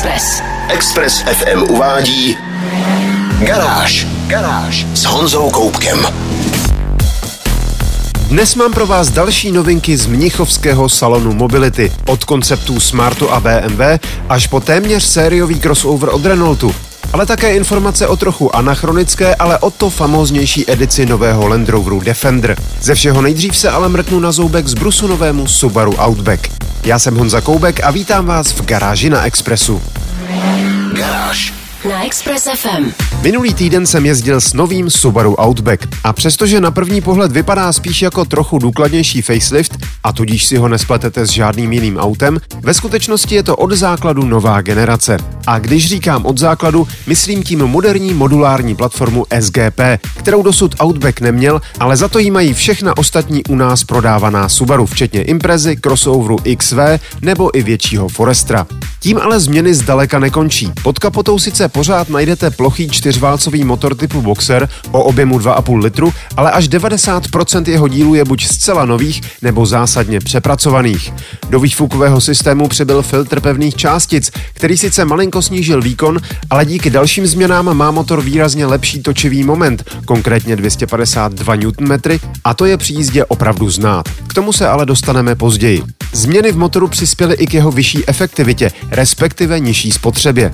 Express. Express FM uvádí Garáž. Garáž s Honzou Koupkem. Dnes mám pro vás další novinky z Mnichovského salonu Mobility. Od konceptů Smartu a BMW až po téměř sériový crossover od Renaultu. Ale také informace o trochu anachronické, ale o to famóznější edici nového Land Roveru Defender. Ze všeho nejdřív se ale mrknu na zoubek z brusu novému Subaru Outback. Já jsem Honza Koubek a vítám vás v garáži na Expressu. Garáž. Na Express FM. Minulý týden jsem jezdil s novým Subaru Outback a přestože na první pohled vypadá spíš jako trochu důkladnější facelift a tudíž si ho nespletete s žádným jiným autem, ve skutečnosti je to od základu nová generace. A když říkám od základu, myslím tím moderní modulární platformu SGP, kterou dosud Outback neměl, ale za to jí mají všechna ostatní u nás prodávaná Subaru, včetně Imprezy, crossoveru XV nebo i většího Forestra. Tím ale změny zdaleka nekončí. Pod kapotou sice pořád najdete plochý čtyřválcový motor typu Boxer o objemu 2,5 litru, ale až 90% jeho dílů je buď zcela nových nebo zásadně přepracovaných. Do výfukového systému přibyl filtr pevných částic, který sice malinko snížil výkon, ale díky dalším změnám má motor výrazně lepší točivý moment, konkrétně 252 Nm, a to je při jízdě opravdu znát. K tomu se ale dostaneme později. Změny v motoru přispěly i k jeho vyšší efektivitě, respektive nižší spotřebě.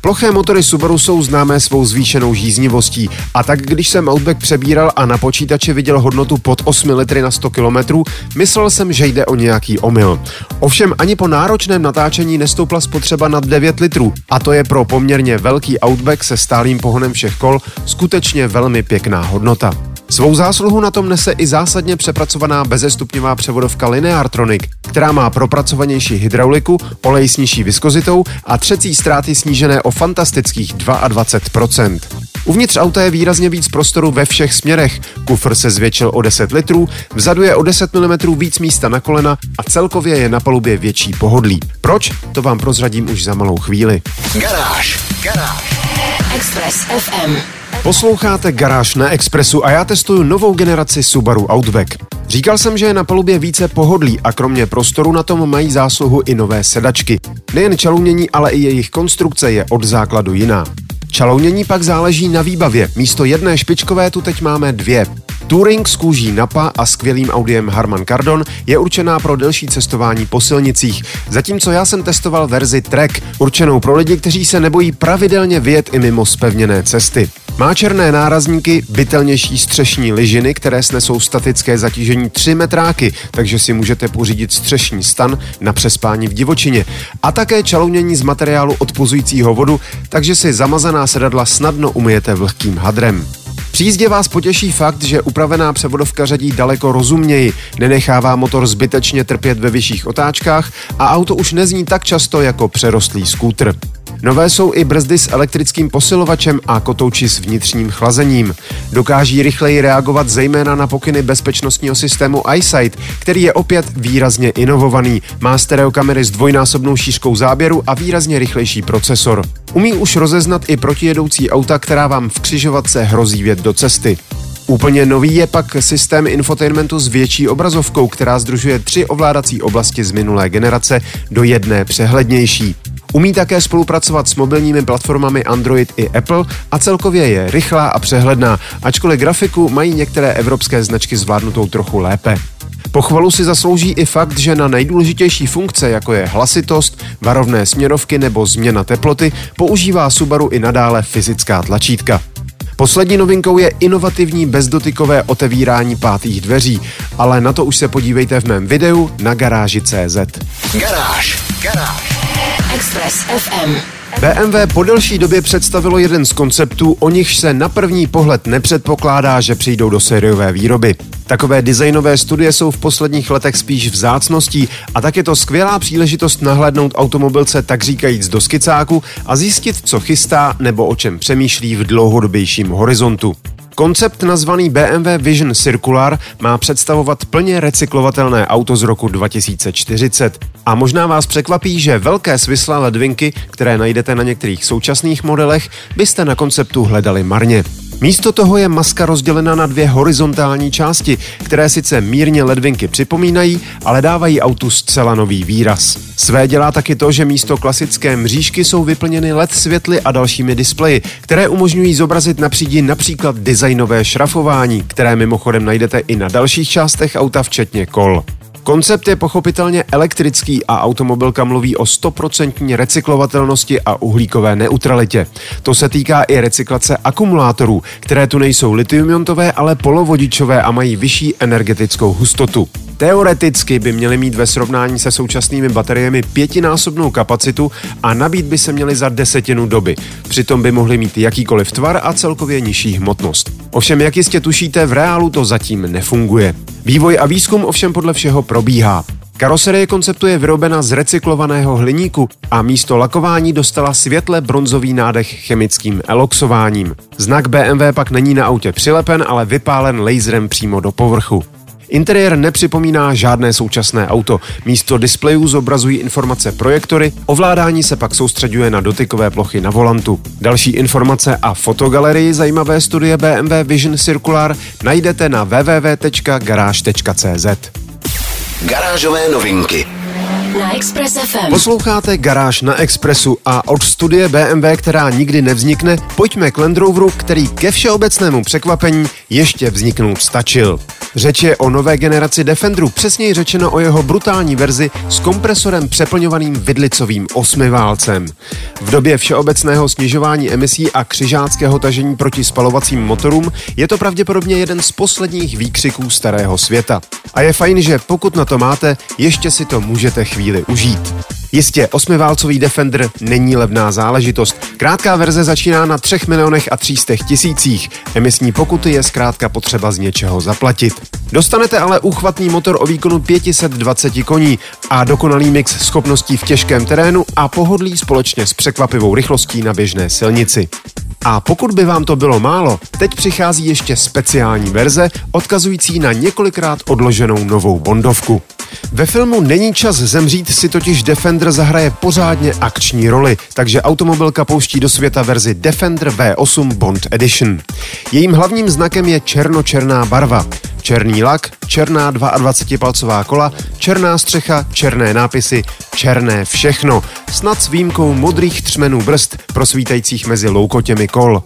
Ploché motory Subaru jsou známé svou zvýšenou žíznivostí a tak když jsem Outback přebíral a na počítači viděl hodnotu pod 8 litry na 100 km, myslel jsem, že jde o nějaký omyl. Ovšem ani po náročném natáčení nestoupla spotřeba nad 9 litrů a to je pro poměrně velký Outback se stálým pohonem všech kol skutečně velmi pěkná hodnota. Svou zásluhu na tom nese i zásadně přepracovaná bezestupňová převodovka Lineartronic, která má propracovanější hydrauliku, olej s nižší viskozitou a třecí ztráty snížené o fantastických 22%. Uvnitř auta je výrazně víc prostoru ve všech směrech. Kufr se zvětšil o 10 litrů, vzadu je o 10 mm víc místa na kolena a celkově je na palubě větší pohodlí. Proč? To vám prozradím už za malou chvíli. Garáž. Garáž. Express FM. Posloucháte Garáž na Expressu a já testuju novou generaci Subaru Outback. Říkal jsem, že je na palubě více pohodlí a kromě prostoru na tom mají zásluhu i nové sedačky. Nejen čalounění, ale i jejich konstrukce je od základu jiná. Čalounění pak záleží na výbavě. Místo jedné špičkové tu teď máme dvě. Touring s kůží Napa a skvělým audiem Harman Kardon je určená pro delší cestování po silnicích, zatímco já jsem testoval verzi Trek, určenou pro lidi, kteří se nebojí pravidelně vyjet i mimo spevněné cesty. Má černé nárazníky, bytelnější střešní lyžiny, které snesou statické zatížení 3 metráky, takže si můžete pořídit střešní stan na přespání v divočině. A také čalounění z materiálu odpuzujícího vodu, takže si zamazaná sedadla snadno umyjete vlhkým hadrem. Při jízdě vás potěší fakt, že upravená převodovka řadí daleko rozumněji, nenechává motor zbytečně trpět ve vyšších otáčkách a auto už nezní tak často jako přerostlý skútr. Nové jsou i brzdy s elektrickým posilovačem a kotouči s vnitřním chlazením. Dokáží rychleji reagovat zejména na pokyny bezpečnostního systému iSight, který je opět výrazně inovovaný. Má stereokamery s dvojnásobnou šířkou záběru a výrazně rychlejší procesor. Umí už rozeznat i protijedoucí auta, která vám v křižovatce hrozí vět do cesty. Úplně nový je pak systém infotainmentu s větší obrazovkou, která združuje tři ovládací oblasti z minulé generace do jedné přehlednější. Umí také spolupracovat s mobilními platformami Android i Apple a celkově je rychlá a přehledná, ačkoliv grafiku mají některé evropské značky zvládnutou trochu lépe. Pochvalu si zaslouží i fakt, že na nejdůležitější funkce, jako je hlasitost, varovné směrovky nebo změna teploty, používá Subaru i nadále fyzická tlačítka. Poslední novinkou je inovativní bezdotykové otevírání pátých dveří, ale na to už se podívejte v mém videu na garáži.cz. Garáž. Garáž. Express FM. BMW po delší době představilo jeden z konceptů, o nichž se na první pohled nepředpokládá, že přijdou do sériové výroby. Takové designové studie jsou v posledních letech spíš vzácností a tak je to skvělá příležitost nahlédnout automobilce tak říkajíc do skicáku a zjistit, co chystá nebo o čem přemýšlí v dlouhodobějším horizontu. Koncept nazvaný BMW Vision Circular má představovat plně recyklovatelné auto z roku 2040. A možná vás překvapí, že velké svislé ledvinky, které najdete na některých současných modelech, byste na konceptu hledali marně. Místo toho je maska rozdělena na dvě horizontální části, které sice mírně ledvinky připomínají, ale dávají autu zcela nový výraz. Své dělá taky to, že místo klasické mřížky jsou vyplněny LED světly a dalšími displeji, které umožňují zobrazit na přídi například designové šrafování, které mimochodem najdete i na dalších částech auta, včetně kol. Koncept je pochopitelně elektrický a automobilka mluví o 100% recyklovatelnosti a uhlíkové neutralitě. To se týká i recyklace akumulátorů, které tu nejsou litiumiontové, ale polovodičové a mají vyšší energetickou hustotu. Teoreticky by měly mít ve srovnání se současnými bateriemi pětinásobnou kapacitu a nabít by se měly za desetinu doby. Přitom by mohly mít jakýkoliv tvar a celkově nižší hmotnost. Ovšem, jak jistě tušíte, v reálu to zatím nefunguje. Vývoj a výzkum ovšem podle všeho probíhá. Karoserie konceptu je vyrobena z recyklovaného hliníku a místo lakování dostala světle bronzový nádech chemickým eloxováním. Znak BMW pak není na autě přilepen, ale vypálen laserem přímo do povrchu. Interiér nepřipomíná žádné současné auto. Místo displejů zobrazují informace projektory, ovládání se pak soustředuje na dotykové plochy na volantu. Další informace a fotogalerii zajímavé studie BMW Vision Circular najdete na www.garage.cz. Garážové novinky. Na Express FM. Posloucháte Garáž na Expressu a od studie BMW, která nikdy nevznikne, pojďme k Land Roveru, který ke všeobecnému překvapení ještě vzniknout stačil. Řeč je o nové generaci Defenderu, přesněji řečeno o jeho brutální verzi s kompresorem přeplňovaným vidlicovým osmiválcem. V době všeobecného snižování emisí a křižáckého tažení proti spalovacím motorům je to pravděpodobně jeden z posledních výkřiků starého světa. A je fajn, že pokud na to máte, ještě si to můžete chvíli užít. Jistě, osmiválcový Defender není levná záležitost. Krátká verze začíná na 3 milionech a 300 tisících. Emisní pokuty je zkrátka potřeba z něčeho zaplatit. Dostanete ale úchvatný motor o výkonu 520 koní a dokonalý mix schopností v těžkém terénu a pohodlí společně s překvapivou rychlostí na běžné silnici. A pokud by vám to bylo málo, teď přichází ještě speciální verze, odkazující na několikrát odloženou novou Bondovku. Ve filmu Není čas zemřít si totiž Defender zahraje pořádně akční roli, takže automobilka pouští do světa verzi Defender V8 Bond Edition. Jejím hlavním znakem je černočerná barva. Černý lak, černá 22-palcová kola, černá střecha, černé nápisy, černé všechno. Snad s výjimkou modrých třmenů brzd prosvítajících mezi loukotěmi kol.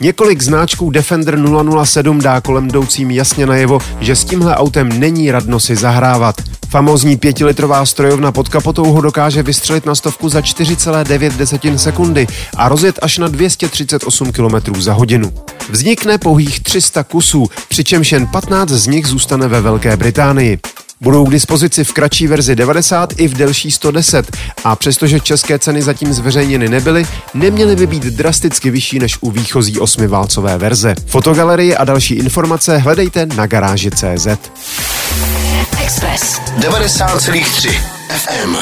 Několik znáčků Defender 007 dá kolem jdoucím jasně najevo, že s tímhle autem není radno si zahrávat. Famózní pětilitrová strojovna pod kapotou ho dokáže vystřelit na stovku za 4,9 sekundy a rozjet až na 238 km za hodinu. Vznikne pouhých 300 kusů, přičemž jen 15 z nich zůstane ve Velké Británii. Budou k dispozici v kratší verzi 90 i v delší 110 a přestože české ceny zatím zveřejněny nebyly, neměly by být drasticky vyšší než u výchozí osmiválcové verze. Fotogalerie a další informace hledejte na garáži.cz. Express. 90,3 FM.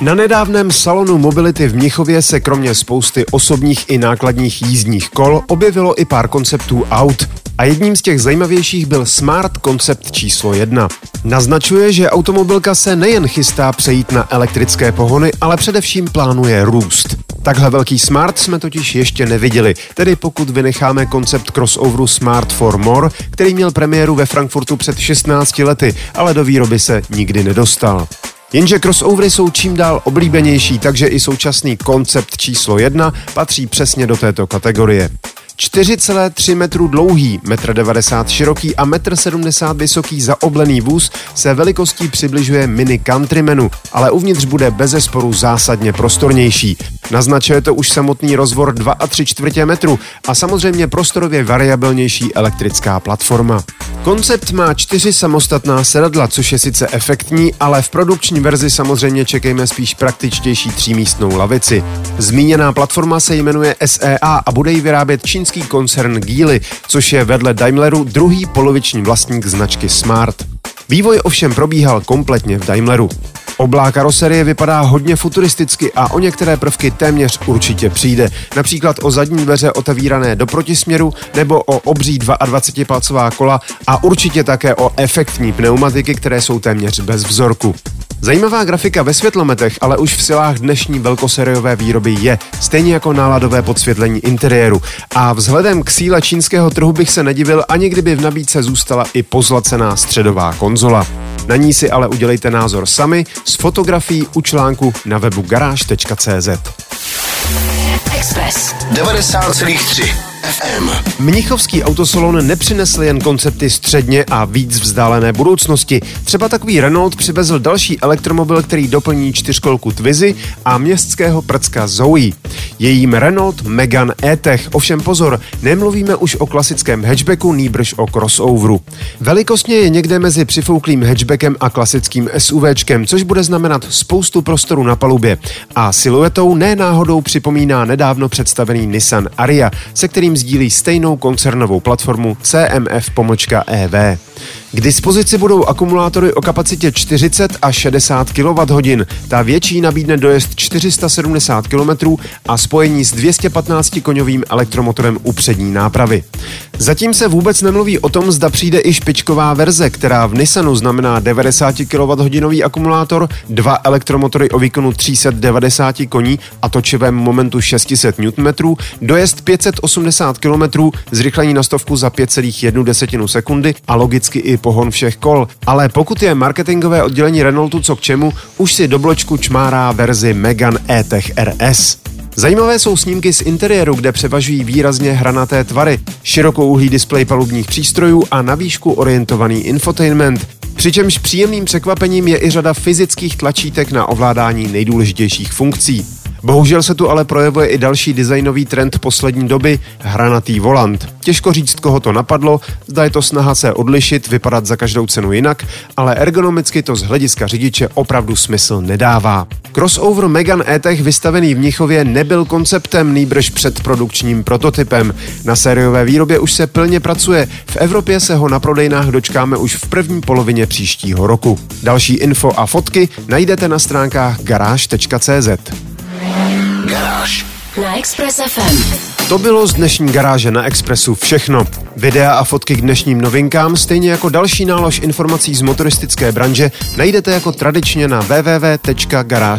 Na nedávném salonu Mobility v Mnichově se kromě spousty osobních i nákladních jízdních kol objevilo i pár konceptů aut. A jedním z těch zajímavějších byl Smart koncept číslo 1. Naznačuje, že automobilka se nejen chystá přejít na elektrické pohony, ale především plánuje růst. Takhle velký Smart jsme totiž ještě neviděli, tedy pokud vynecháme koncept crossoveru Smart for More, který měl premiéru ve Frankfurtu před 16 lety, ale do výroby se nikdy nedostal. Jenže crossovery jsou čím dál oblíbenější, takže i současný koncept číslo 1 patří přesně do této kategorie. 4,3 metru dlouhý, 1,90 m široký a 1,70 m vysoký zaoblený vůz se velikostí přibližuje mini Countrymanu, ale uvnitř bude bezesporu zásadně prostornější. Naznačuje to už samotný rozvor 2,3 čtvrtě metru a samozřejmě prostorově variabilnější elektrická platforma. Koncept má čtyři samostatná sedadla, což je sice efektní, ale v produkční verzi samozřejmě čekejme spíš praktičtější třímístnou lavici. Zmíněná platforma se jmenuje SEA a bude ji vyrábět čínský koncern Geely, což je vedle Daimleru druhý poloviční vlastník značky Smart. Vývoj ovšem probíhal kompletně v Daimleru. Oblá karoserie vypadá hodně futuristicky a o některé prvky téměř určitě přijde. Například o zadní dveře otevírané do protisměru nebo o obří 22-palcová kola a určitě také o efektní pneumatiky, které jsou téměř bez vzorku. Zajímavá grafika ve světlometech ale už v silách dnešní velkoseriové výroby je, stejně jako náladové podsvětlení interiéru. A vzhledem k síle čínského trhu bych se nedivil, ani kdyby v nabídce zůstala i pozlacená středová konzola. Na ní si ale udělejte názor sami s fotografií u článku na webu garáž.cz. Express 90,3 FM. Mnichovský autosalon nepřinesl jen koncepty středně a víc vzdálené budoucnosti. Třeba takový Renault přivezl další elektromobil, který doplní čtyřkolku Twizy a městského prcka Zoe. Jejím Renault Megan E-Tech. Ovšem pozor, nemluvíme už o klasickém hatchbacku, nýbrž o crossoveru. Velikostně je někde mezi přifouklým hatchbackem a klasickým SUVčkem, což bude znamenat spoustu prostoru na palubě. A siluetou ne náhodou připomíná nedávno představený Nissan Aria, se kterým sdílí stejnou koncernovou platformu CMF-EV. K dispozici budou akumulátory o kapacitě 40 a 60 kWh. Ta větší nabídne dojezd 470 km a spojení s 215 koňovým elektromotorem u přední nápravy. Zatím se vůbec nemluví o tom, zda přijde i špičková verze, která v Nissanu znamená 90 kWh akumulátor, dva elektromotory o výkonu 390 koní a točivém momentu 600 Nm, dojezd 580 km, zrychlení na stovku za 5,1 sekundy a logicky i pohon všech kol. Ale pokud je marketingové oddělení Renaultu co k čemu, už si do bločku čmárá verzi Megan E-Tech RS. Zajímavé jsou snímky z interiéru, kde převažují výrazně hranaté tvary, širokouhlý displej palubních přístrojů a na výšku orientovaný infotainment. Přičemž příjemným překvapením je i řada fyzických tlačítek na ovládání nejdůležitějších funkcí. Bohužel se tu ale projevuje i další designový trend poslední doby, hranatý volant. Těžko říct, koho to napadlo, zda je to snaha se odlišit, vypadat za každou cenu jinak, ale ergonomicky to z hlediska řidiče opravdu smysl nedává. Crossover Megan E-Tech vystavený v Mnichově nebyl konceptem, nýbrž předprodukčním prototypem. Na sériové výrobě už se plně pracuje. V Evropě se ho na prodejnách dočkáme už v první polovině příštího roku. Další info a fotky najdete na stránkách garáž.cz. Na Express FM. To bylo z dnešní garáže na Expressu všechno. Videa a fotky k dnešním novinkám, stejně jako další nálož informací z motoristické branže, najdete jako tradičně na www.garage.cz.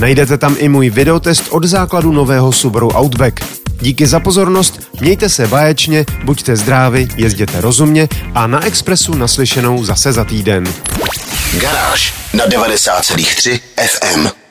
Najdete tam i můj videotest od základu nového Subaru Outback. Díky za pozornost, mějte se báječně, buďte zdraví, jezděte rozumně a na Expressu naslyšenou zase za týden. Garáž na 90,3 FM.